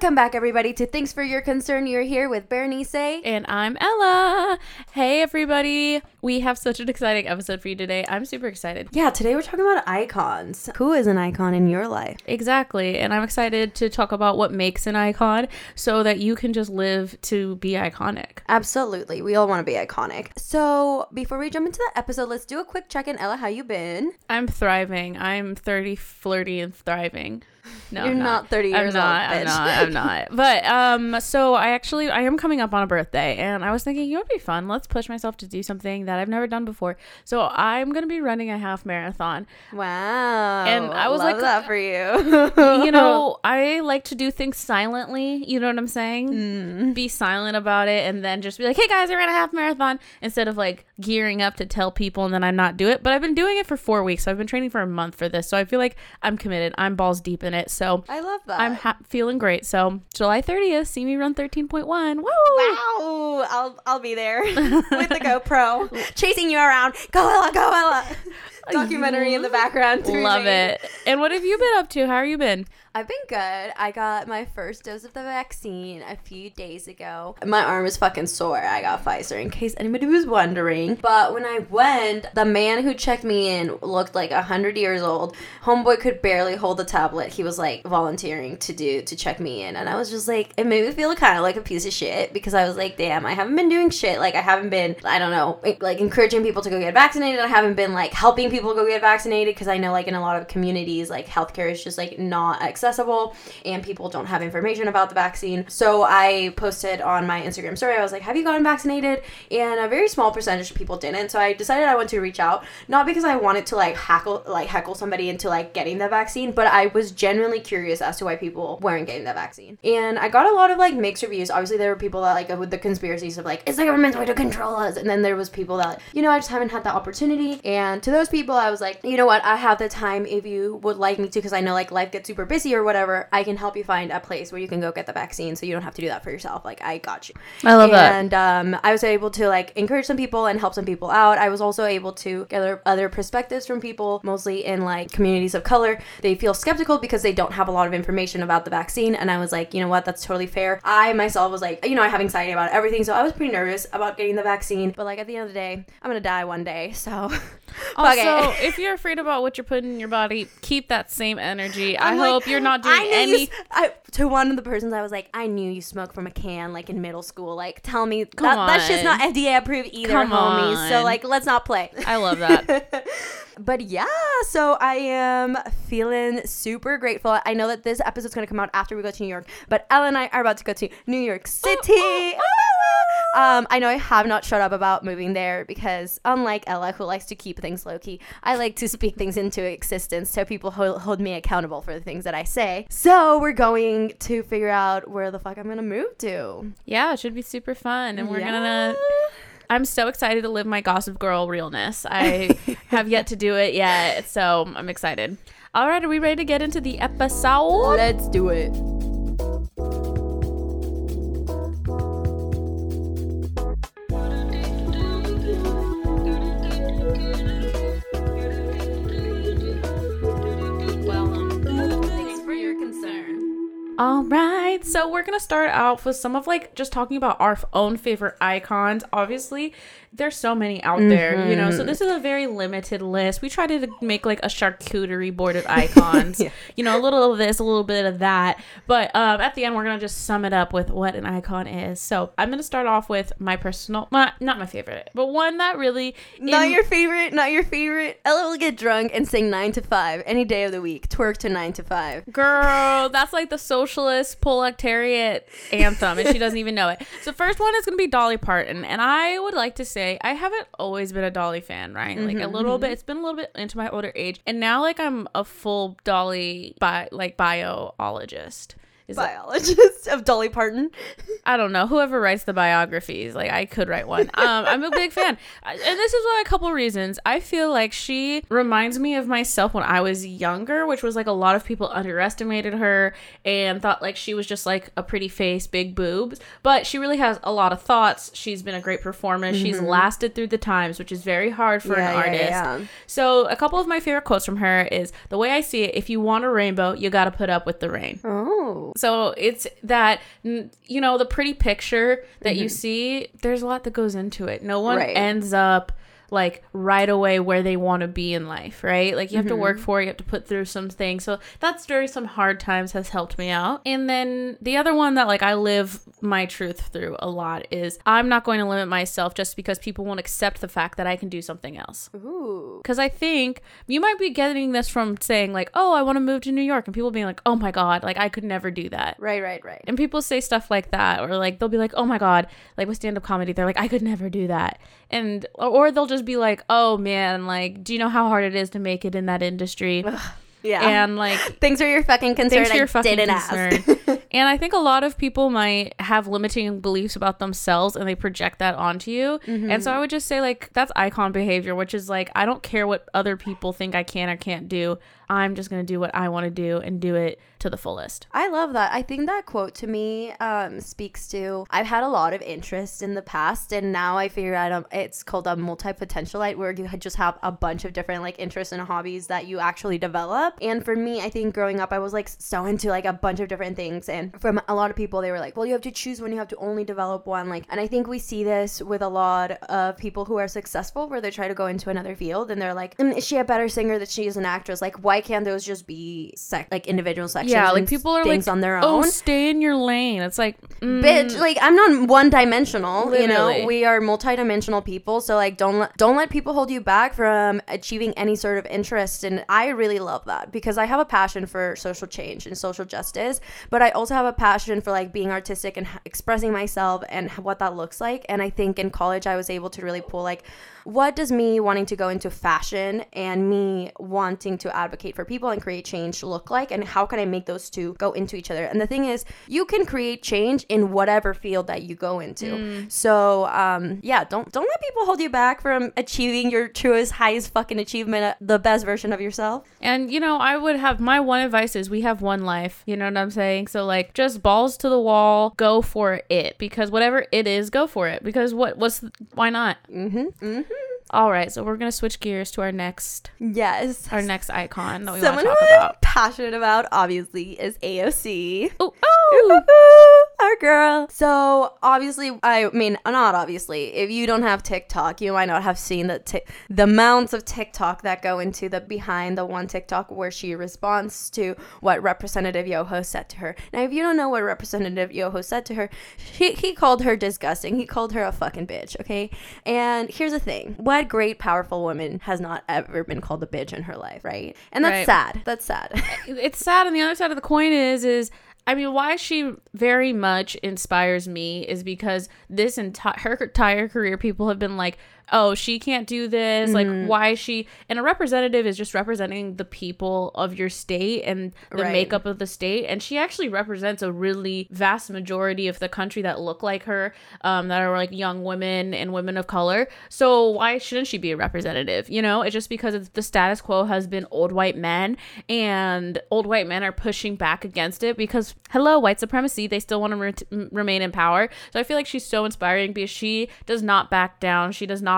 Welcome back, everybody, to Thanks for Your Concern. You're here with Bernice. And I'm Ella. Hey, everybody. We have such an exciting episode for you today. I'm super excited. Yeah, today we're talking about icons. Who is an icon in your life? Exactly. And I'm excited to talk about what makes an icon so that you can just live to be iconic. Absolutely. We all want to be iconic. So, before we jump into the episode, let's do a quick check in. Ella, how you been? I'm thriving. I'm 30, flirty, and thriving. No, you're not. not. 30 years I'm not, old. I'm not. I'm not. But um, so I actually I am coming up on a birthday, and I was thinking it would be fun. Let's push myself to do something that I've never done before. So I'm gonna be running a half marathon. Wow. And I was Love like, that for you. you know, I like to do things silently. You know what I'm saying? Mm. Be silent about it, and then just be like, "Hey guys, I ran a half marathon," instead of like gearing up to tell people and then I not do it. But I've been doing it for four weeks. So I've been training for a month for this, so I feel like I'm committed. I'm balls deep in it. So I love that. I'm ha- feeling great. So July 30th, see me run 13.1. Woo! Wow! I'll I'll be there with the GoPro, chasing you around. Go Ella, go Ella. Documentary in the background. Love it. And what have you been up to? How are you been? I've been good. I got my first dose of the vaccine a few days ago. My arm is fucking sore. I got Pfizer, in case anybody was wondering. But when I went, the man who checked me in looked like a hundred years old. Homeboy could barely hold the tablet. He was like volunteering to do to check me in, and I was just like, it made me feel kind of like a piece of shit because I was like, damn, I haven't been doing shit. Like I haven't been, I don't know, like encouraging people to go get vaccinated. I haven't been like helping people go get vaccinated because I know like in a lot of communities, like healthcare is just like not accessible and people don't have information about the vaccine. So I posted on my Instagram story, I was like, Have you gotten vaccinated? And a very small percentage of people didn't. So I decided I wanted to reach out, not because I wanted to like hackle like heckle somebody into like getting the vaccine, but I was genuinely curious as to why people weren't getting the vaccine. And I got a lot of like mixed reviews. Obviously there were people that like with the conspiracies of like, it's the government's way to control us. And then there was people that, you know, I just haven't had the opportunity. And to those people I was like, you know what, I have the time if you would like me to, because I know like life gets super busy or whatever, I can help you find a place where you can go get the vaccine so you don't have to do that for yourself. Like, I got you. I love that. And um, I was able to like encourage some people and help some people out. I was also able to gather other perspectives from people, mostly in like communities of color. They feel skeptical because they don't have a lot of information about the vaccine. And I was like, you know what, that's totally fair. I myself was like, you know, I have anxiety about everything. So I was pretty nervous about getting the vaccine. But like at the end of the day, I'm going to die one day. So. Also, if you're afraid about what you're putting in your body, keep that same energy. I'm I like, hope you're not doing any. You, I, to one of the persons, I was like, I knew you smoked from a can, like in middle school. Like, tell me that, that's just not FDA approved either, Come homies. On. So like, let's not play. I love that. but yeah, so I am feeling super grateful. I know that this episode's gonna come out after we go to New York, but Ella and I are about to go to New York oh, oh, City. Oh, Um, I know I have not shut up about moving there because, unlike Ella, who likes to keep things low key, I like to speak things into existence so people hold, hold me accountable for the things that I say. So, we're going to figure out where the fuck I'm gonna move to. Yeah, it should be super fun. And we're yeah. gonna. I'm so excited to live my Gossip Girl realness. I have yet to do it yet, so I'm excited. All right, are we ready to get into the episode? Let's do it. So we're gonna start out with some of like just talking about our own favorite icons. Obviously, there's so many out mm-hmm. there, you know. So this is a very limited list. We tried to make like a charcuterie board of icons. yeah. You know, a little of this, a little bit of that. But um, at the end, we're gonna just sum it up with what an icon is. So I'm gonna start off with my personal, my, not my favorite, but one that really not in, your favorite, not your favorite. Ella will get drunk and sing nine to five any day of the week. Twerk to nine to five. Girl, that's like the socialist proletariat anthem, and she doesn't even know it. So first one is gonna be Dolly Parton, and I would like to say say I haven't always been a Dolly fan, right? Mm-hmm, like a little mm-hmm. bit. It's been a little bit into my older age, and now like I'm a full Dolly bi- like biologist. Is biologist of Dolly Parton. I don't know. Whoever writes the biographies, like I could write one. Um, I'm a big fan, and this is why a couple reasons. I feel like she reminds me of myself when I was younger, which was like a lot of people underestimated her and thought like she was just like a pretty face, big boobs. But she really has a lot of thoughts. She's been a great performer. Mm-hmm. She's lasted through the times, which is very hard for yeah, an artist. Yeah, yeah. So a couple of my favorite quotes from her is the way I see it: if you want a rainbow, you got to put up with the rain. Oh. So it's that, you know, the pretty picture that you mm-hmm. see, there's a lot that goes into it. No one Right. ends up like right away where they want to be in life, right? Like you have to work mm-hmm. for it, you have to put through some things. So that's during some hard times has helped me out. And then the other one that like I live my truth through a lot is I'm not going to limit myself just because people won't accept the fact that I can do something else. Ooh. Because I think you might be getting this from saying, like, oh, I want to move to New York. And people being like, oh my God, like, I could never do that. Right, right, right. And people say stuff like that, or like, they'll be like, oh my God, like with stand up comedy, they're like, I could never do that. And, or they'll just be like, oh man, like, do you know how hard it is to make it in that industry? Yeah. And like, things are your fucking concern. Thanks for your fucking concern. and I think a lot of people might have limiting beliefs about themselves and they project that onto you. Mm-hmm. And so I would just say, like, that's icon behavior, which is like, I don't care what other people think I can or can't do. I'm just going to do what I want to do and do it to the fullest. I love that. I think that quote to me um, speaks to I've had a lot of interest in the past, and now I figure out um, it's called a multi potentialite, where you just have a bunch of different like interests and hobbies that you actually develop. And for me, I think growing up, I was like so into like a bunch of different things, and from a lot of people, they were like, "Well, you have to choose one. You have to only develop one." Like, and I think we see this with a lot of people who are successful, where they try to go into another field, and they're like, mm, "Is she a better singer than she is an actress?" Like, why can't those just be sec- like individual sections? Yeah, like people are things like, on their own. oh, own. stay in your lane. It's like, mm, Bitch, like I'm not one dimensional. You know, we are multidimensional people. So like, don't let don't let people hold you back from achieving any sort of interest. And I really love that because I have a passion for social change and social justice, but I also have a passion for like being artistic and expressing myself and what that looks like. And I think in college I was able to really pull like what does me wanting to go into fashion and me wanting to advocate for people and create change look like and how can i make those two go into each other and the thing is you can create change in whatever field that you go into so um yeah don't don't let people hold you back from achieving your truest highest fucking achievement uh, the best version of yourself And you know, I would have my one advice is we have one life. You know what I'm saying? So like just balls to the wall, go for it because whatever it is, go for it because what what's why not? mm-hmm, mm-hmm. All right, so we're going to switch gears to our next yes our next icon that we want someone to who talk i'm about. passionate about obviously is aoc Oh, oh. our girl. So obviously, I mean, not obviously. If you don't have TikTok, you might not have seen the ti- the amounts of TikTok that go into the behind the one TikTok where she responds to what Representative Yoho said to her. Now, if you don't know what Representative Yoho said to her, he he called her disgusting. He called her a fucking bitch. Okay. And here's the thing: what great, powerful woman has not ever been called a bitch in her life, right? And that's Right. sad. That's sad. it's sad and the other side of the coin is is I mean, why she very much inspires me is because this entire her entire career, people have been like, "Oh, she can't do this." Like, why is she? And a representative is just representing the people of your state and the Right. makeup of the state, and she actually represents a really vast majority of the country that look like her, um, that are like young women and women of color. So why shouldn't she be a representative? You know, it's just because it's, the status quo has been old white men, and old white men are pushing back against it because hello, white supremacy, they still want to re- remain in power. So I feel like she's so inspiring because she does not back down. She does not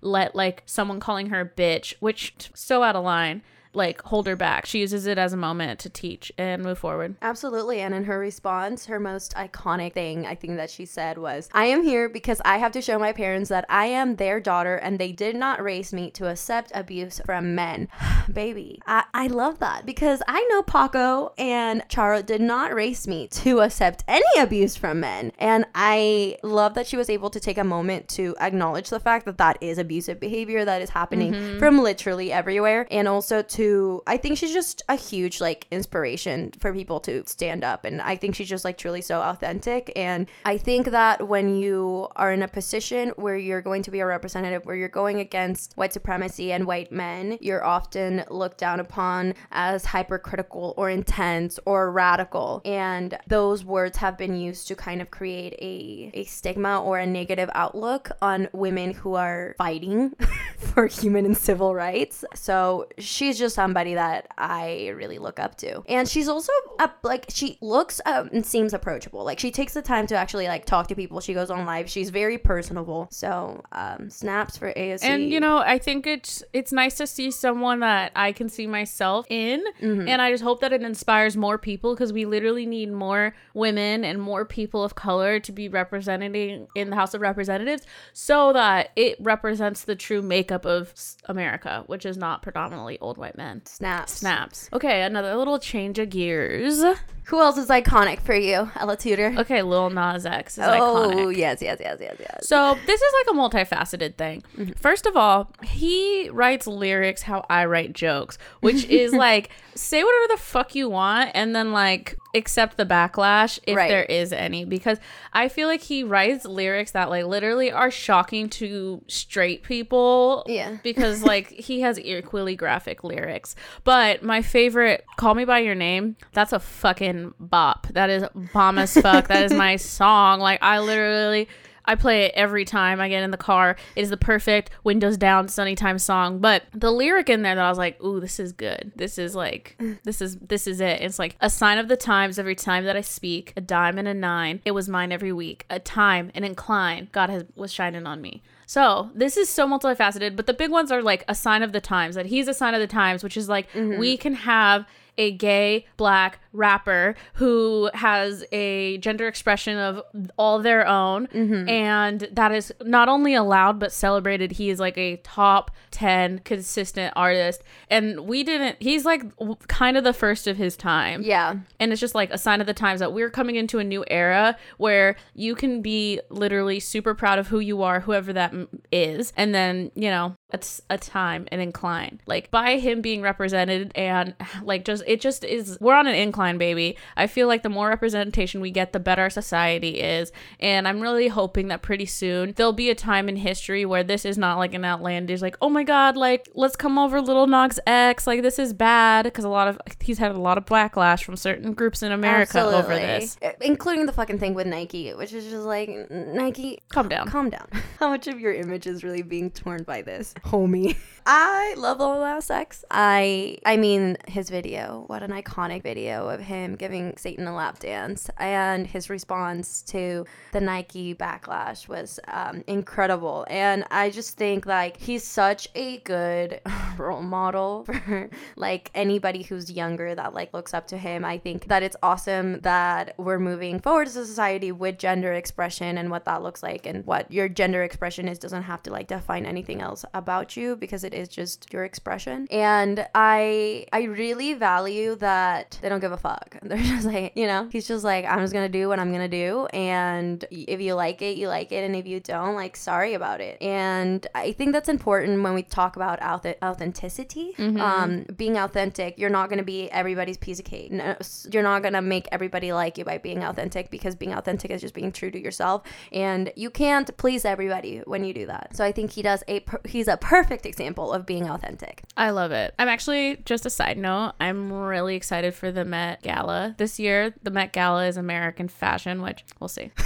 let like someone calling her a bitch, which so out of line. Like hold her back. She uses it as a moment to teach and move forward. Absolutely. And in her response, her most iconic thing I think that she said was, I am here because I have to show my parents that I am their daughter and they did not raise me to accept abuse from men. Baby, I, I love that because I know Paco and Charo did not raise me to accept any abuse from men. And I love that she was able to take a moment to acknowledge the fact that that is abusive behavior that is happening mm-hmm. from literally everywhere. And also to, I think she's just a huge like inspiration for people to stand up. And I think she's just like truly so authentic. And I think that when you are in a position where you're going to be a representative, where you're going against white supremacy and white men, you're often looked down upon as hypercritical or intense or radical. And those words have been used to kind of create a, a stigma or a negative outlook on women who are fighting for human and civil rights. So she's just just somebody that I really look up to. And she's also up like she looks um, and seems approachable. Like she takes the time to actually like talk to people. She goes on live. She's very personable. So um, snaps for AOC. And you know, I think it's it's nice to see someone that I can see myself in, Mm-hmm. and I just hope that it inspires more people because we literally need more women and more people of color to be representing in the House of Representatives, so that it represents the true makeup of America, which is not predominantly old white men. snaps. Snaps. Okay, another little change of gears. Who else is iconic for you, Ella Tudor? Okay, Lil Nas X is oh iconic. yes, yes, yes, yes, yes. So this is like a multifaceted thing. Mm-hmm. First of all, he writes lyrics how I write jokes, which is like say whatever the fuck you want and then like accept the backlash if Right. there is any because I feel like he writes lyrics that like literally are shocking to straight people. Yeah. Because like he has equally graphic lyrics. But my favorite Call Me by Your Name, that's a fucking bop. That is bomb as fuck. that is my song. Like I literally I play it every time I get in the car. It is the perfect windows down sunny time song. But the lyric in there that I was like, ooh, this is good. This is like this is this is it. It's like a sign of the times every time that I speak, a dime and a nine. It was mine every week. A time, an incline. God has was shining on me. So this is so multifaceted, but the big ones are like a sign of the times, that he's a sign of the times, which is like mm-hmm. we can have a gay black rapper who has a gender expression of all their own. Mm-hmm. And that is not only allowed but celebrated. He is like a top 10 consistent artist. And we didn't he's like kind of the first of his time. Yeah, and it's just like a sign of the times that we're coming into a new era where you can be literally super proud of who you are, whoever that is. And then, you know, it's a time, an incline. Like by him being represented and like just, it just is, we're on an incline, baby. I feel like the more representation we get, the better our society is. And I'm really hoping that pretty soon there'll be a time in history where this is not like an outlandish, like, oh my God, like, let's come over Lil Nas X. Like, this is bad. Because a lot of, he's had a lot of backlash from certain groups in America over this. Uh, including the fucking thing with Nike, which is just like Nike. Calm down. Calm down. How much of your image is really being torn by this, homie? I love Lil I, I mean his video. What an iconic video of him giving Satan a lap dance, and his response to the Nike backlash was um, incredible. And I just think like he's such a good role model for like anybody who's younger that like looks up to him. I think that it's awesome that we're moving forward as a society with gender expression and what that looks like and what your gender expression is doesn't have to like define anything else about you because it is just your expression. And I I really value that they don't give a fuck. They're just like, you know, he's just like I'm just going to do what I'm going to do and if you like it, you like it and if you don't, like sorry about it. And I think that's important when we talk about auth- authenticity. Um being authentic, you're not going to be everybody's piece of cake. No, you're not going to make everybody like you by being authentic because being authentic is just being true to yourself and you can't please everybody when you do that. So I think he does a per- he's a perfect example of being authentic. I love it. I'm actually just a side note. I'm really excited for the Met Gala this year. The Met Gala is American fashion, which we'll see.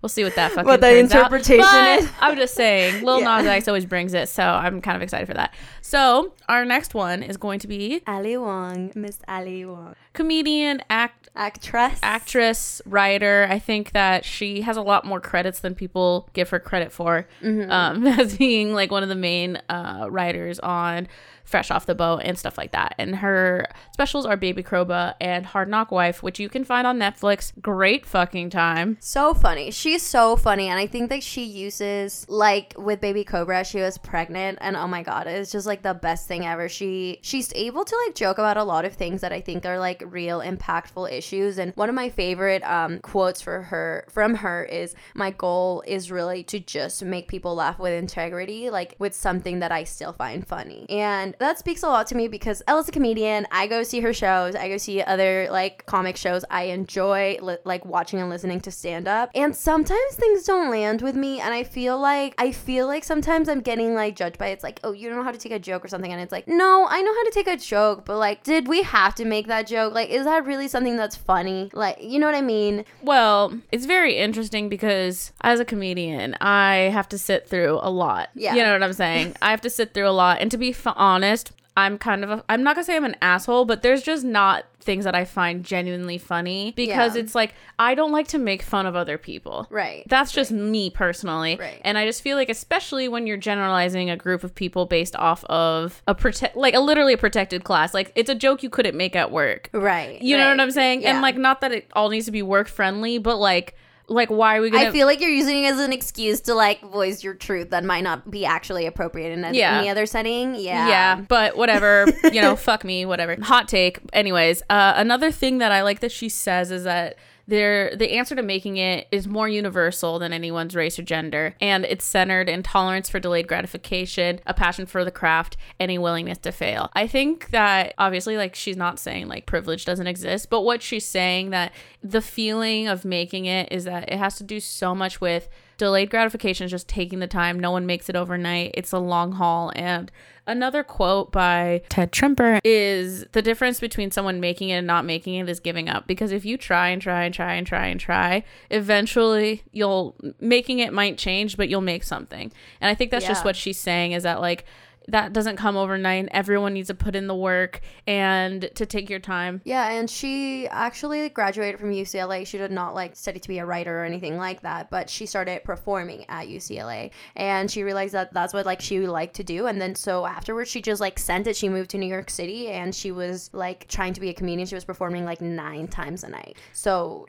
We'll see what that fucking What the out. interpretation But is. I'm just saying, Lil Yeah. Nas X always brings it, so I'm kind of excited for that. So our next one is going to be Ali Wong, Miss Ali Wong. comedian, act, Actress. actress, writer. I think that she has a lot more credits than people give her credit for, um, as being like one of the main uh, writers on Fresh Off the Boat and stuff like that. And her specials are Baby Cobra and Hard Knock Wife, which you can find on Netflix. Great fucking time. So funny. She's so funny. And I think that she uses, like with Baby Cobra, she was pregnant. And oh my God, it's just like the best thing ever. She She's able to like joke about a lot of things that I think are like real impactful issues. And one of my favorite um, quotes for her, from her, is My goal is really to just make people laugh with integrity, like with something that I still find funny. And that speaks a lot to me because Ella's a comedian. I go see her shows, I go see other like comic shows. I enjoy li- like watching and listening to stand up. And sometimes things don't land with me and I feel like I feel like sometimes I'm getting like judged by it's like, "Oh, you don't know how to take a joke or something." And it's like, "No, I know how to take a joke, but like did we have to make that joke? Like is that really something that's funny?" Like, you know what I mean? Well, it's very interesting because as a comedian, I have to sit through a lot. Yeah. You know what I'm saying? I have to sit through a lot. And to be f- honest, I'm kind of a, I'm not gonna say I'm an asshole, but there's just not things that I find genuinely funny because Yeah. it's like I don't like to make fun of other people. Right. That's just me personally. Right. And I just feel like especially when you're generalizing a group of people based off of a protect like a literally a protected class. Like it's a joke you couldn't make at work. right. You know what I'm saying? Yeah. And like not that it all needs to be work friendly, but like like why are we gonna I feel like you're using it as an excuse to like voice your truth that might not be actually appropriate in Yeah. any other setting. Yeah. Yeah, but whatever, you know, fuck me, whatever. Hot take. Anyways, uh, another thing that I like that she says is that there the answer to making it is more universal than anyone's race or gender, and it's centered in tolerance for delayed gratification, a passion for the craft, and a willingness to fail. I think that obviously, like she's not saying like privilege doesn't exist, but what she's saying that the feeling of making it is that it has to do so much with delayed gratification is just taking the time. No one makes it overnight. It's a long haul. And another quote by Ted Trimper is the difference between someone making it and not making it is giving up. Because if you try and try and try and try and try, eventually you'll making it might change, but you'll make something. And I think that's just what she's saying is that like that doesn't come overnight. Everyone needs to put in the work and to take your time. Yeah, and she actually graduated from UCLA. She did not like study to be a writer or anything like that, but she started performing at UCLA, and she realized that that's what like she liked to do. And then so afterwards, she just like sent it. She moved to New York City, and she was like trying to be a comedian. She was performing like nine times a night. So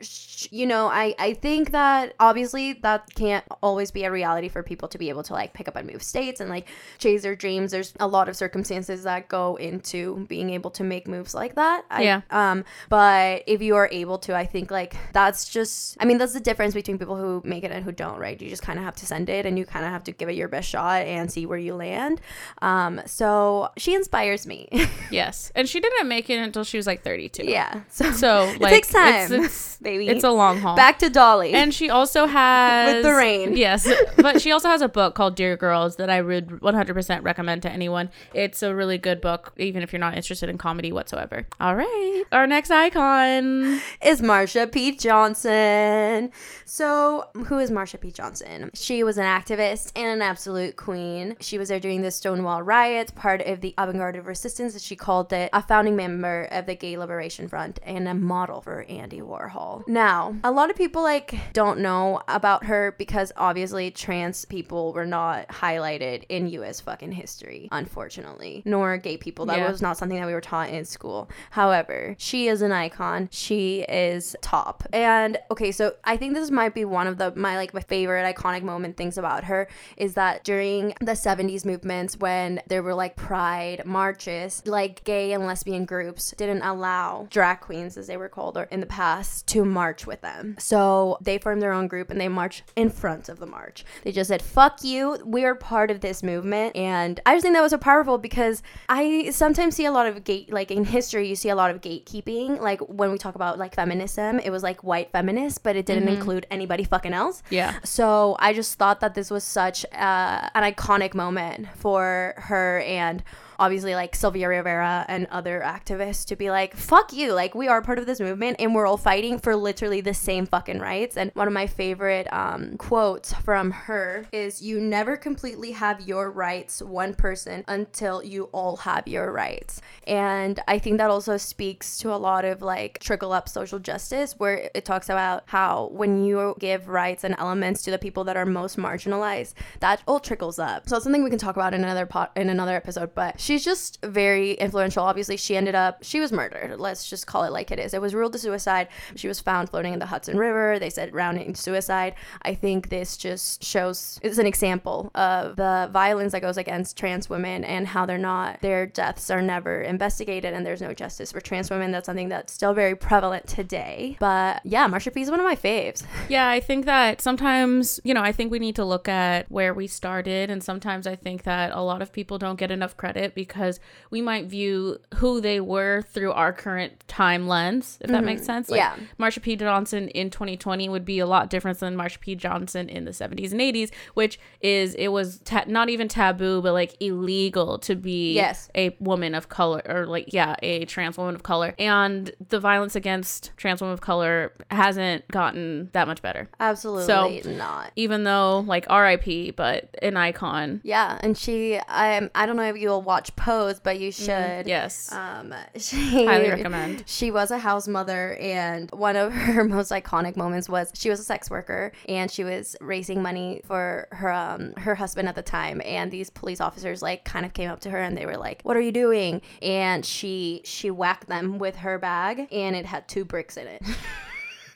you know, I I think that obviously that can't always be a reality for people to be able to like pick up and move states and like chase their dreams. There's a lot of circumstances that go into being able to make moves like that. I, Yeah. um, but if you are able to, I think like that's just, I mean, that's the difference between people who make it and who don't, right? You just kind of have to send it and you kind of have to give it your best shot and see where you land. Um, so she inspires me. Yes. And she didn't make it until she was like 32. yeah. So, So it takes time, It's, it's, baby. it's a long haul. Back to Dolly. and she also has With the rain. Yes, but she also has a book called Dear Girls that I would 100% recommend to anyone. It's a really good book, even if you're not interested in comedy whatsoever. All right, our next icon. is Marsha P. Johnson. So, who is Marsha P. Johnson? She was an activist and an absolute queen. She was there during the Stonewall riots, part of the avant garde of resistance, as she called it, a founding member of the Gay Liberation Front, and a model for Andy Warhol. Now, a lot of people like don't know about her because obviously trans people were not highlighted in US fucking history, unfortunately, nor gay people. That Yeah. was not something that we were taught in school. However, she is an icon. She is top. And okay, so I think this might be one of the my like my favorite iconic moment things about her is that during the 70s movements when there were like pride marches, like gay and lesbian groups didn't allow drag queens as they were called or in the past to march with them. So they formed their own group and they marched in front of the march. They just said, "Fuck you. We are part of this movement." And I just think that was so powerful because I sometimes see a lot of gate like in history you see a lot of gatekeeping. Like when we talk about like feminism it was like white feminists but it didn't include anybody fucking else. Yeah. so i just thought that this was such uh, an iconic moment for her and obviously like sylvia rivera and other activists to be like fuck you like we are part of this movement and we're all fighting for literally the same fucking rights. And one of my favorite um, quotes from her is you never completely have your rights one person until you all have your rights. And i think that also speaks to a lot of like trickle up social justice where it talks about how when you give rights and elements to the people that are most marginalized that all trickles up. So it's something we can talk about in another pot in another episode but she's just very influential. Obviously she ended up she was murdered. Let's just call it like it is. It was ruled a suicide. She was found floating in the hudson river. They said drowning suicide. I think this just shows it's an example of the violence that goes against trans women and how they're not their deaths are never investigated and there's no justice for trans women. That's something that's still very prevalent today. But yeah marsha p is one of my faves. Yeah, I think that sometimes, you know, I think we need to look at where we started. And sometimes I think that a lot of people don't get enough credit because we might view who they were through our current time lens, if that makes mm-hmm. sense. Like, Yeah. Marsha P. Johnson in 2020 would be a lot different than Marsha P. Johnson in the 70s and 80s, which is, it was ta- not even taboo, but like illegal to be Yes. a woman of color or like, yeah, a trans woman of color. And the violence against trans women of color hasn't gotten that much better. absolutely so, not Even though, like, RIP, but an icon. Yeah, and she, I, I don't know if you'll watch watch Pose, but you should. Yes. Um, she, Highly recommend. She was a house mother, and one of her most iconic moments was she was a sex worker, and she was raising money for her um her husband at the time, and these police officers like kind of came up to her and they were like, "What are you doing?" And she she whacked them with her bag, and it had two bricks in it.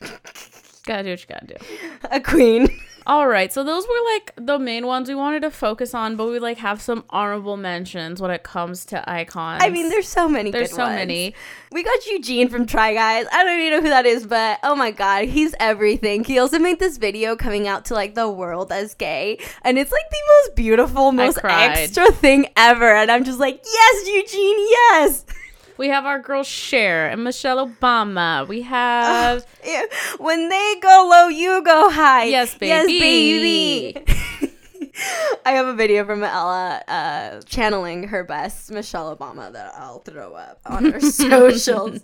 Gotta do what you gotta do. a queen. All right, so those were like the main ones we wanted to focus on, but we like have some honorable mentions when it comes to icons. I mean, there's so many. There's good so ones. many. We got Eugene from Try Guys. I don't even know who that is, but oh my god, he's everything. He also made this video coming out to like the world as gay, and it's like the most beautiful, most extra thing ever. And I'm just like, yes, Eugene, yes. We have our girl Cher and Michelle Obama. We have Yeah. When they go low, you go high. Yes, baby. Yes, baby. I have a video from Ella uh, channeling her best Michelle Obama that I'll throw up on her socials.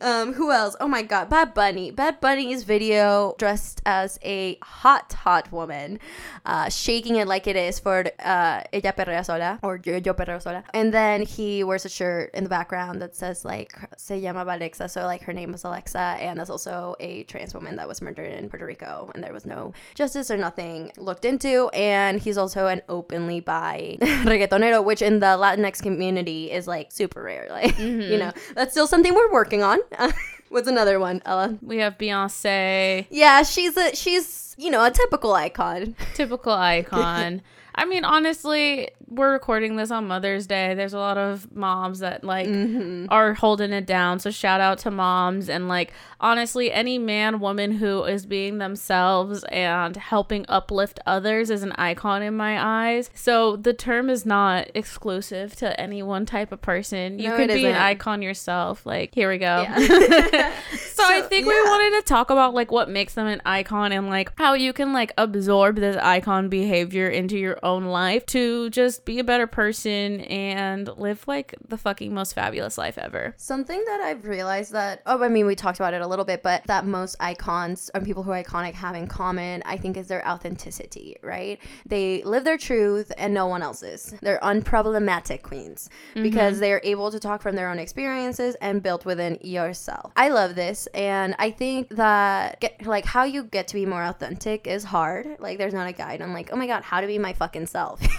um, who else? Oh my god, Bad Bunny. Bad Bunny's video dressed as a hot, hot woman, uh, shaking it like it is for uh, Ella Perrea Sola or Yo, Yo Perreo Sola. And then he wears a shirt in the background that says like Se llamaba Alexa, so like her name was Alexa, and that's also a trans woman that was murdered in Puerto Rico, and there was no justice or nothing looked into. And he's also an openly bi reggaetonero, which in the Latinx community is like super rare. Like mm-hmm. you know, that's still something we're working on. What's another one, Ella? we have Beyonce, Yeah, she's a she's you know a typical icon. typical icon. I mean, honestly, we're recording this on Mother's Day. There's a lot of moms that like mm-hmm. are holding it down. So shout out to moms and like honestly, any man, woman who is being themselves and helping uplift others is an icon in my eyes. So the term is not exclusive to any one type of person. You No, it be an icon yourself. Like here we go. Yeah. So, I So, think we wanted to talk about like what makes them an icon and like how you can like absorb this icon behavior into your own life to just be a better person and live like the fucking most fabulous life ever. Something that I've realized that, oh, I mean, we talked about it a little bit, but that most icons and people who are iconic have in common, I think, is their authenticity, right? They live their truth and no one else's. They're unproblematic queens mm-hmm. because they're able to talk from their own experiences and build within yourself. I love this. And I think that, get, like, how you get to be more authentic is hard. Like, there's not a guide. I'm like, oh my God, how to be my fucking self.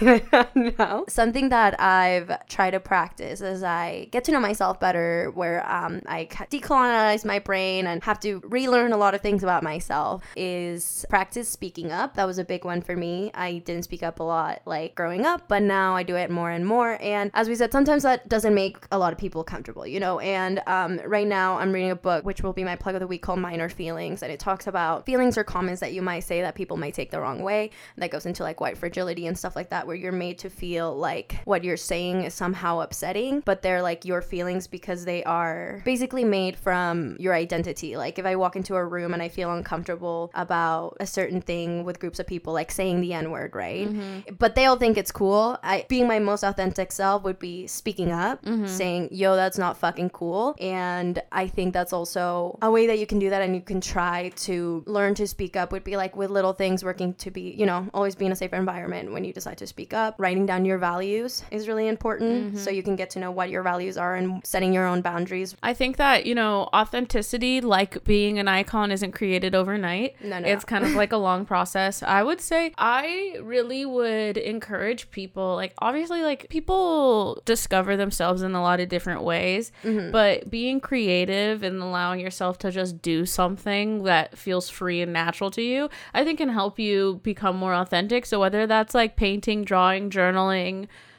no. Something that I've tried to practice as I get to know myself better, where um, I decolonize my brain and have to relearn a lot of things about myself, is practice speaking up. That was a big one for me. I didn't speak up a lot like growing up, but now I do it more and more. And as we said, sometimes that doesn't make a lot of people comfortable, you know? And um, right now I'm reading a book, which will be my plug of the week called Minor Feelings. And it talks about feelings or comments that you might say that people might take the wrong way. That goes into like white fragility and stuff like that, where you're made to feel like what you're saying is somehow upsetting, but they're like your feelings because they are basically made from your identity. Like if I walk into a room and I feel uncomfortable about a certain thing with groups of people, like saying the N word, right? Mm-hmm. But they all think it's cool. I being my most authentic self would be speaking up, mm-hmm. saying, "Yo, that's not fucking cool." And I think that's also a way that you can do that, and you can try to learn to speak up. Would be like with little things, working to be, you know, always be in a safer environment when you decide to speak up. Writing down your values is really important, so you can get to know what your values are and setting your own boundaries. I think that, you know, authenticity, like being an icon, isn't created overnight. No, no, It's kind of like a long process. I would say I really would encourage people, like, obviously, like, people discover themselves in a lot of different ways, Mm-hmm. but being creative and allowing yourself to just do something that feels free and natural to you, I think can help you become more authentic. So, whether that's like painting, drawing, journaling,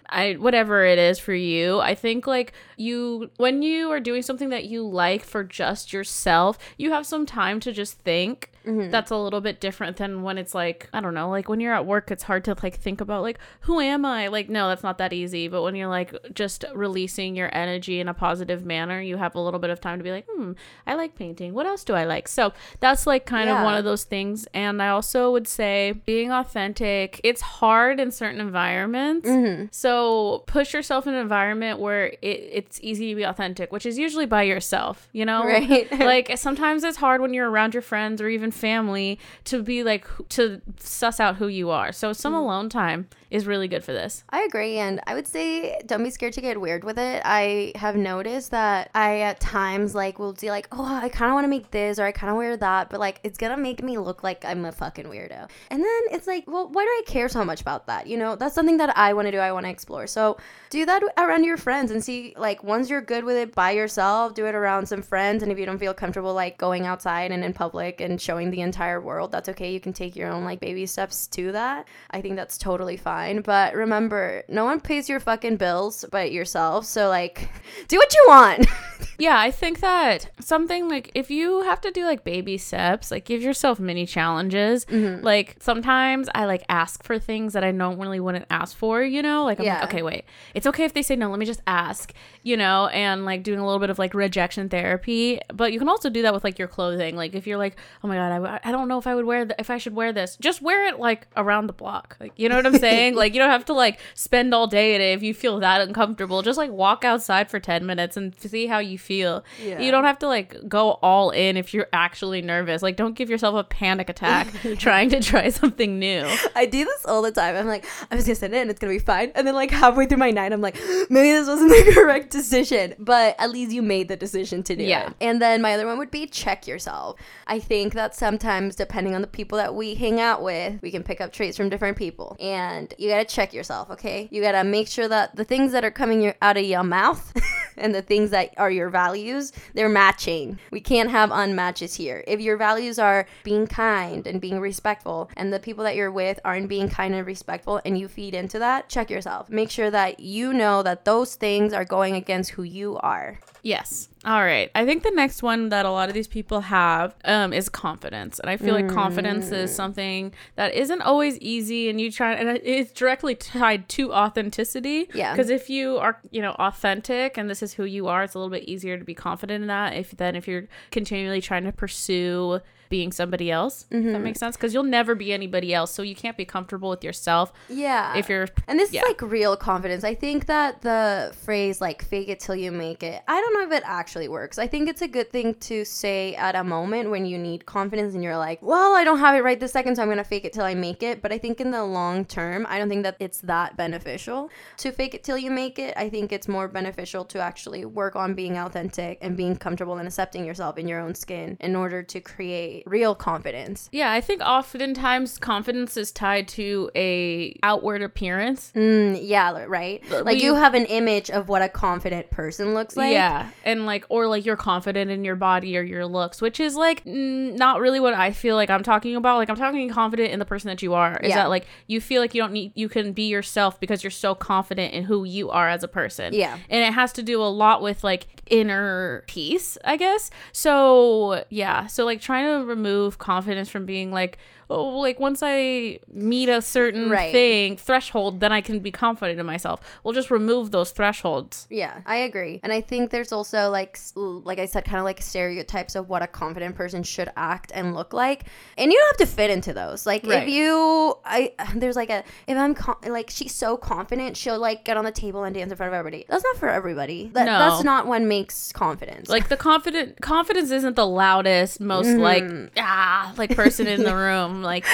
I whatever it is for you. I think like you when you are doing something that you like for just yourself, you have some time to just think. That's a little bit different than when it's like, I don't know, like when you're at work it's hard to like think about like who am I? Like no, that's not that easy, but when you're like just releasing your energy in a positive manner, you have a little bit of time to be like, "Hmm, I like painting. What else do I like?" So, that's like kind of one of those things and I also would say being authentic, it's hard in certain environments. So push yourself in an environment where it, it's easy to be authentic, which is usually by yourself, you know? Right. like sometimes it's hard when you're around your friends or even family to be like to suss out who you are. So some mm. alone time is really good for this. I agree, and I would say don't be scared to get weird with it. I have noticed that I at times like will do like, oh, I kind of want to make this or I kind of wear that, but like it's gonna make me look like I'm a fucking weirdo. And then it's like, well, why do I care so much about that? You know, that's something that I want to do. I want to explore. So do that around your friends and see like once you're good with it by yourself, do it around some friends. And if you don't feel comfortable like going outside and in public and showing the entire world, that's okay. You can take your own like baby steps to that. I think that's totally fine. But remember, no one pays your fucking bills but yourself. So like, do what you want. Yeah, I think that something like if you have to do like baby steps, like give yourself mini challenges. Mm-hmm. Like sometimes I like ask for things that I don't really wouldn't ask for, you know? Like I'm Yeah. like, okay, wait. It's okay if they say no, let me just ask, you know, and like doing a little bit of like rejection therapy. But you can also do that with like your clothing. Like if you're like, oh my god, I, w- I don't know if I would wear th- if I should wear this. Just wear it like around the block. Like you know what I'm saying? like you don't have to like spend all day in it if you feel that uncomfortable. Just like walk outside for 10 minutes and see how you feel. Yeah. You don't have to like go all in if you're actually nervous. Like don't give yourself a panic attack trying to try something new. I do this all the time. I'm like, I'm just gonna send it and it's gonna be fine. And then like halfway through my night, I'm like, maybe this wasn't the correct decision. But at least you made the decision to do Yeah. it. And then my other one would be check yourself. I think that sometimes depending on the people that we hang out with, we can pick up traits from different people. And you gotta check yourself, okay? You gotta make sure that the things that are coming your, out of your mouth and the things that are your values, they're matching. We can't have unmatches here. If your values are being kind and being respectful, and the people that you're with aren't being kind and respectful, and you feed into that, check yourself. Make sure that you know that those things are going against who you are. Yes. All right. I think the next one that a lot of these people have um, is confidence, and I feel like confidence is something that isn't always easy, and you try, and it's directly tied to authenticity. Yeah. Because if you are, you know, authentic, and this is who you are, it's a little bit easier to be confident in that. If then if you're continually trying to pursue being somebody else, if that mm-hmm. makes sense, because you'll never be anybody else, so you can't be comfortable with yourself Yeah. if you're. And this Yeah. is like real confidence. I think that the phrase like fake it till you make it, I don't know if it actually works. I think it's a good thing to say at a moment when you need confidence and you're like, well, I don't have it right this second, so I'm going to fake it till I make it. But I think in the long term, I don't think that it's that beneficial to fake it till you make it. I think it's more beneficial to actually work on being authentic and being comfortable and accepting yourself in your own skin in order to create real confidence. Yeah, I think oftentimes confidence is tied to a outward appearance. Mm, yeah, right. But Like we- you have an image of what a confident person looks like. yeah, and like, or like you're confident in your body or your looks, which is like not really what I feel like I'm talking about. Like, I'm talking confident in the person that you are. Is Yeah. that like you feel like you don't need, you can be yourself because you're so confident in who you are as a person. Yeah. And it has to do a lot with like inner peace, I guess. So, yeah. So, like, trying to remove confidence from being like, oh, like once I meet a certain Right. thing, threshold, then I can be confident in myself. We'll just remove those thresholds. Yeah, I agree. And I think there's also like like I said kind of like stereotypes of what a confident person should act and look like. And you don't have to fit into those. Like Right. if you I there's like a if I'm con- like she's so confident, she'll like get on the table and dance in front of everybody. That's not for everybody. That, No. that's not what makes confidence. Like the confident confidence isn't the loudest, most Mm-hmm. like ah like person in the room. Like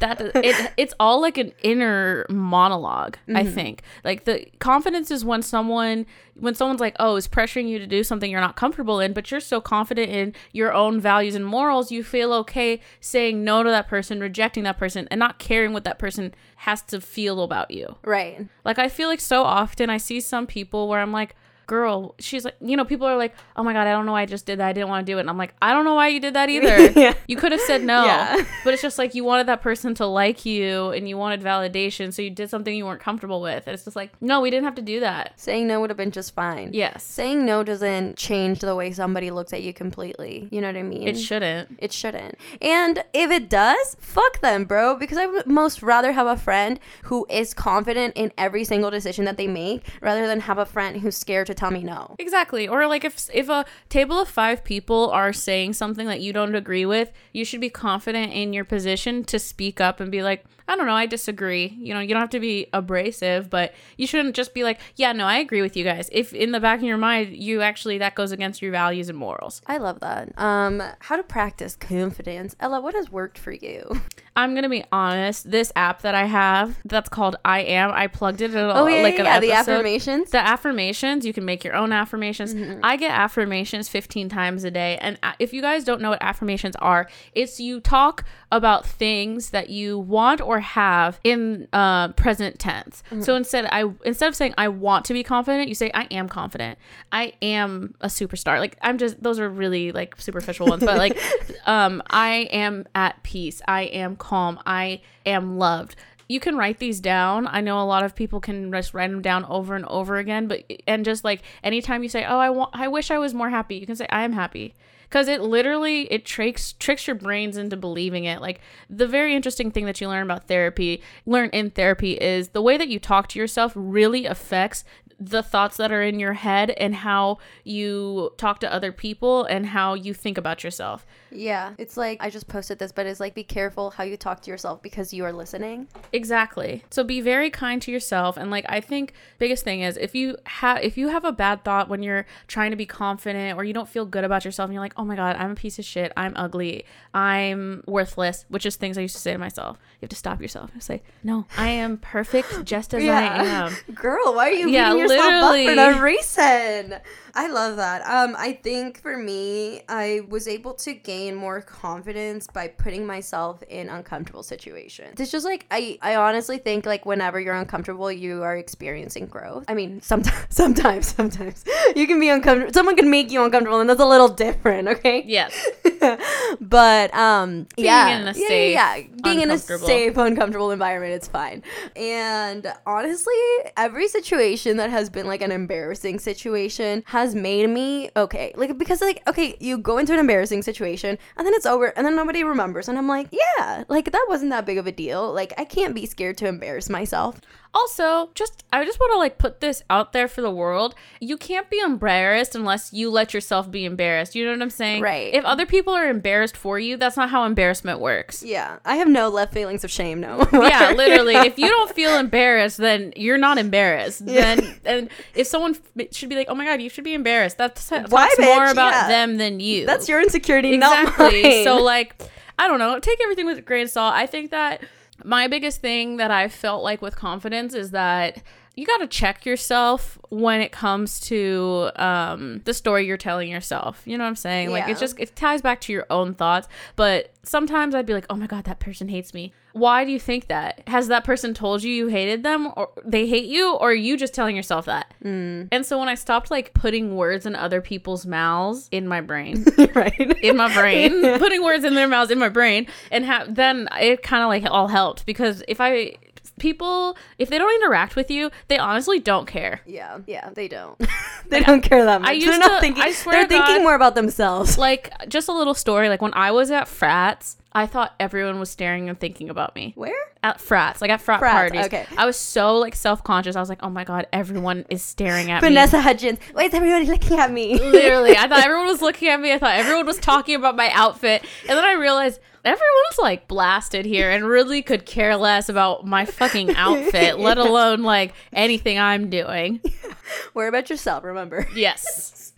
that it it's all like an inner monolog I Mm-hmm. think. Like the confidence is when someone when someone's like, oh, is pressuring you to do something you're not comfortable in, but you're so confident in your own values and morals, you feel okay saying no to that person, rejecting that person, and not caring what that person has to feel about you. right. Like I feel like so often I see some people where I'm like, girl, she's like, you know, people are like, oh my god, I don't know why I just did that. I didn't want to do it. And I'm like, I don't know why you did that either. Yeah. You could have said no. Yeah. But it's just like you wanted that person to like you and you wanted validation, so you did something you weren't comfortable with. And it's just like, no, we didn't have to do that. Saying no would have been just fine. Yes. Saying no doesn't change the way somebody looks at you completely. You know what I mean? It shouldn't. It shouldn't. And if it does, fuck them, bro. Because I would most rather have a friend who is confident in every single decision that they make rather than have a friend who's scared to tell me no. Exactly. Or like if if a table of 5 people are saying something that you don't agree with, you should be confident in your position to speak up and be like, I don't know, I disagree. You know, you don't have to be abrasive, but you shouldn't just be like, yeah, no, I agree with you guys. If in the back of your mind you actually that goes against your values and morals. I love that. Um, how to practice confidence. Ella, what has worked for you? I'm gonna be honest. This app that I have, that's called I Am. I plugged it in a, Oh yeah, like yeah, an yeah, the affirmations. The affirmations, you can make your own affirmations. Mm-hmm. I get affirmations 15 times a day. And if you guys don't know what affirmations are, it's you talk about things that you want or have in uh, present tense. Mm-hmm. So instead I instead of saying I want to be confident, you say I am confident. I am a superstar. Like I'm just those are really like superficial ones, but like um I am at peace. I am calm. I am loved you can write these down. I know a lot of people can just write them down over and over again, but and just like anytime you say, "Oh, I want I wish I was more happy." You can say, "I am happy." Cuz it literally it tricks tricks your brains into believing it. Like the very interesting thing that you learn about therapy, learn in therapy is the way that you talk to yourself really affects the thoughts that are in your head and how you talk to other people and how you think about yourself. Yeah, it's like I just posted this, but it's like be careful how you talk to yourself because you are listening. Exactly. So be very kind to yourself and like I think biggest thing is if you have if you have a bad thought when you're trying to be confident or you don't feel good about yourself and you're like, "Oh my god, I'm a piece of shit. I'm ugly. I'm worthless," which is things I used to say to myself. You have to stop yourself and say, "No, I am perfect just as I am." Girl, why are you Yeah, beating yourself up for no reason? I love that. Um, I think for me, I was able to gain more confidence by putting myself in uncomfortable situations. It's just like I, I honestly think like whenever you're uncomfortable, you are experiencing growth. I mean, sometimes, sometimes, sometimes you can be uncomfortable. Someone can make you uncomfortable, and that's a little different. Okay. Yes. but um Being yeah, in a yeah, safe, yeah, yeah. being in a safe uncomfortable environment it's fine and honestly every situation that has been like an embarrassing situation has made me okay like because like okay you go into an embarrassing situation and then it's over and then nobody remembers. And i'm like yeah like that wasn't that big of a deal. Like i can't be scared to embarrass myself Also, just I just want to like put this out there for the world. You can't be embarrassed unless you let yourself be embarrassed. You know what I'm saying? Right. If other people are embarrassed for you, that's not how embarrassment works. yeah i have no left feelings of shame no yeah, literally. If you don't feel embarrassed, then you're not embarrassed. Then and if someone f- should be like, "Oh my god, you should be embarrassed," that's talks Why, more about Yeah. them than you. that's your insecurity exactly. not mine. So like, I don't know. Take everything with a grain of salt. I think that my biggest thing that I felt like with confidence is that you got to check yourself when it comes to um, the story you're telling yourself. You know what I'm saying? Like Yeah. it's just it ties back to your own thoughts. But sometimes I'd be like, oh my god, that person hates me. Why do you think that? Has that person told you you hated them, or they hate you, or are you just telling yourself that? Mm. And so when I stopped like putting words in other people's mouths in my brain, right in my brain, putting words in their mouths in my brain, and ha- then it kind of like all helped because if I people if they don't interact with you, they honestly don't care. Yeah, yeah, they don't. they don't care that much. I used they're not to- thinking. I swear they're thinking God- more about themselves. Like just a little story. Like when I was at frats, I thought everyone was staring and thinking about me. Where? At frats, like at frat Frats, parties. okay. I was so like self conscious. I was like, oh my god, everyone is staring at me. Vanessa Hudgens. Why is everybody looking at me? Literally, I thought everyone was looking at me. I thought everyone was talking about my outfit. And then I realized everyone's like blasted here and really could care less about my fucking outfit, let alone like anything I'm doing. Worry about yourself. Remember. Yes.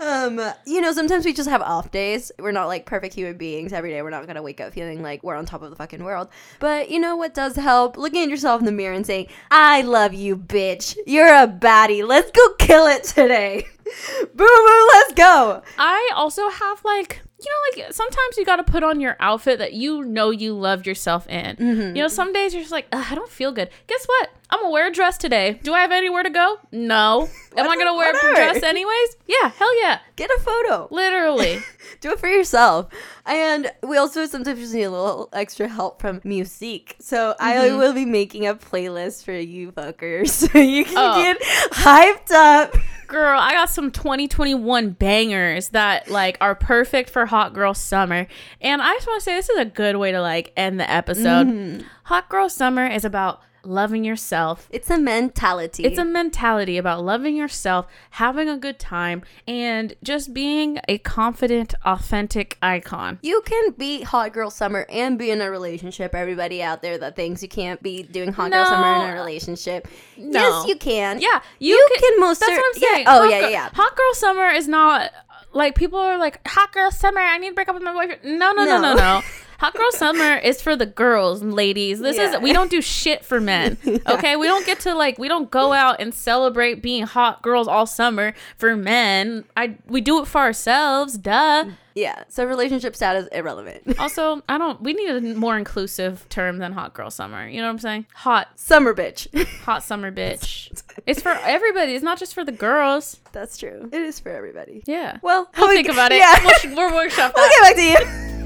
Um, you know, sometimes we just have off days. We're not like perfect human beings every day. We're not gonna wake up feeling like we're on top of the fucking world. But you know what does help? Looking at yourself in the mirror and saying, "I love you, bitch. You're a baddie. Let's go kill it today." boom, boom, let's go. I also have like you know, like sometimes you got to put on your outfit that you know you love yourself in. Mm-hmm. You know, some days you're just like, I don't feel good. Guess what? I'm gonna wear a dress today. Do I have anywhere to go? No. Am I gonna wear a dress anyways? Yeah, hell yeah. Get a photo. Literally. Do it for yourself. And we also sometimes just need a little extra help from music. So I Mm-hmm. will be making a playlist for you fuckers so you can Oh. get hyped up. Girl, I got some 2021 bangers that like are perfect for hot girl summer. And I just want to say this is a good way to like end the episode. Mm-hmm. Hot girl summer is about loving yourself. It's a mentality. It's a mentality about loving yourself, having a good time, and just being a confident, authentic icon. You can be hot girl summer and be in a relationship. Everybody out there that thinks you can't be doing hot girl summer in a relationship. No. Yes, you can. Yeah, you, You can, can most That's what cer- I'm saying. yeah. Oh, Hot yeah, girl- yeah, yeah. Hot girl summer is not like people are like hot girl summer. I need to break up with my boyfriend. No, no, no, no, No. no. Hot girl summer is for the girls ladies. This Yeah. is we don't do shit for men. Okay, we don't get to like we don't go out and celebrate being hot girls all summer for men. I we do it for ourselves. Duh. Yeah. So relationship status irrelevant. Also, I don't. We need a more inclusive term than hot girl summer. You know what I'm saying? Hot, summer bitch. hot summer bitch. It's for everybody. It's not just for the girls. That's true. It is for everybody. Yeah. Well, We'll we- think about it. Yeah. We'll, we'll workshop we'll get back to you.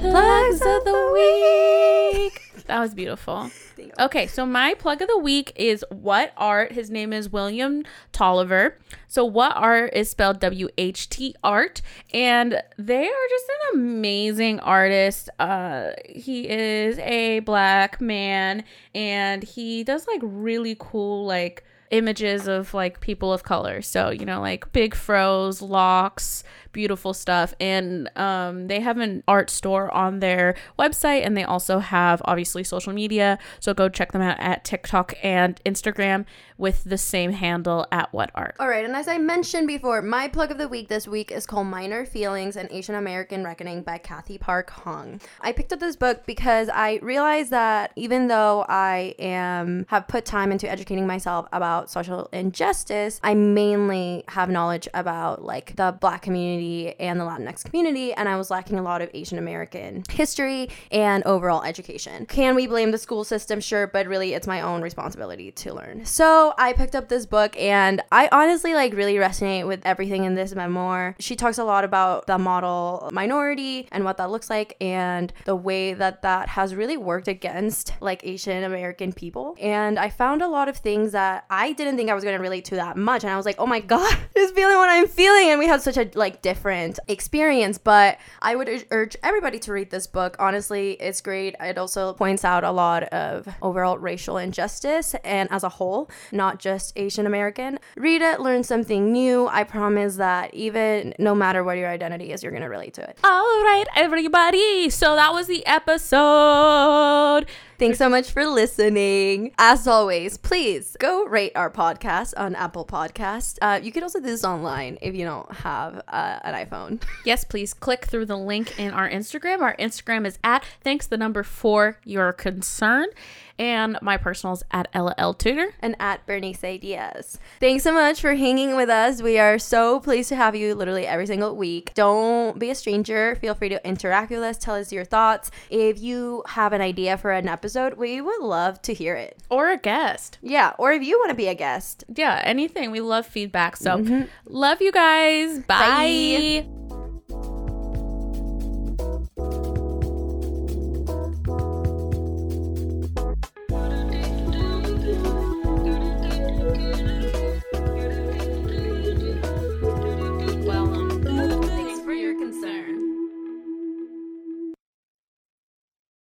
Plugs of the week. That was beautiful. Okay, so my plug of the week is What Art. His name is William Tolliver. So What Art is spelled W H T Art, and they are just an amazing artist. Uh, he is a black man, and he does like really cool like images of like people of color. So, you know, like big froze, locks, beautiful stuff. And um, they have an art store on their website and they also have obviously social media. So go check them out at TikTok and Instagram with the same handle at what art. All right, and as I mentioned before, my plug of the week this week is called Minor Feelings An Asian American Reckoning by Cathy Park Hong. I picked up this book because I realized that even though I am have put time into educating myself about social injustice, I mainly have knowledge about like the black community and the Latinx community, and I was lacking a lot of Asian American history and overall education. Can we blame the school system? Sure, but really it's my own responsibility to learn. So I picked up this book and I honestly like really resonate with everything in this memoir. She talks a lot about the model minority and what that looks like and the way that that has really worked against like Asian American people. And I found a lot of things that I didn't think I was going to relate to that much and I was like, "Oh my god, just feeling what I'm feeling." And we had such a like different experience, but I would urge everybody to read this book. Honestly, it's great. It also points out a lot of overall racial injustice and as a whole, not just Asian American. Read it, learn something new. I promise that even no matter what your identity is, you're going to relate to it. All right, everybody. So that was the episode. Thanks so much for listening. As always, please go rate our podcast on Apple Podcast. Uh, you can also do this online if you don't have uh, an iPhone. Yes, please click through the link in our Instagram. Our Instagram is at thanks the number for your concern. And my personal is at Ella L Tutor. and at Bernice Diaz. Thanks so much for hanging with us. We are so pleased to have you literally every single week. Don't be a stranger. Feel free to interact with us. Tell us your thoughts. If you have an idea for an episode, we would love to hear it. Or a guest. Yeah, or if you want to be a guest. Yeah, anything. We love feedback. So mm-hmm. love you guys. Bye. Bye.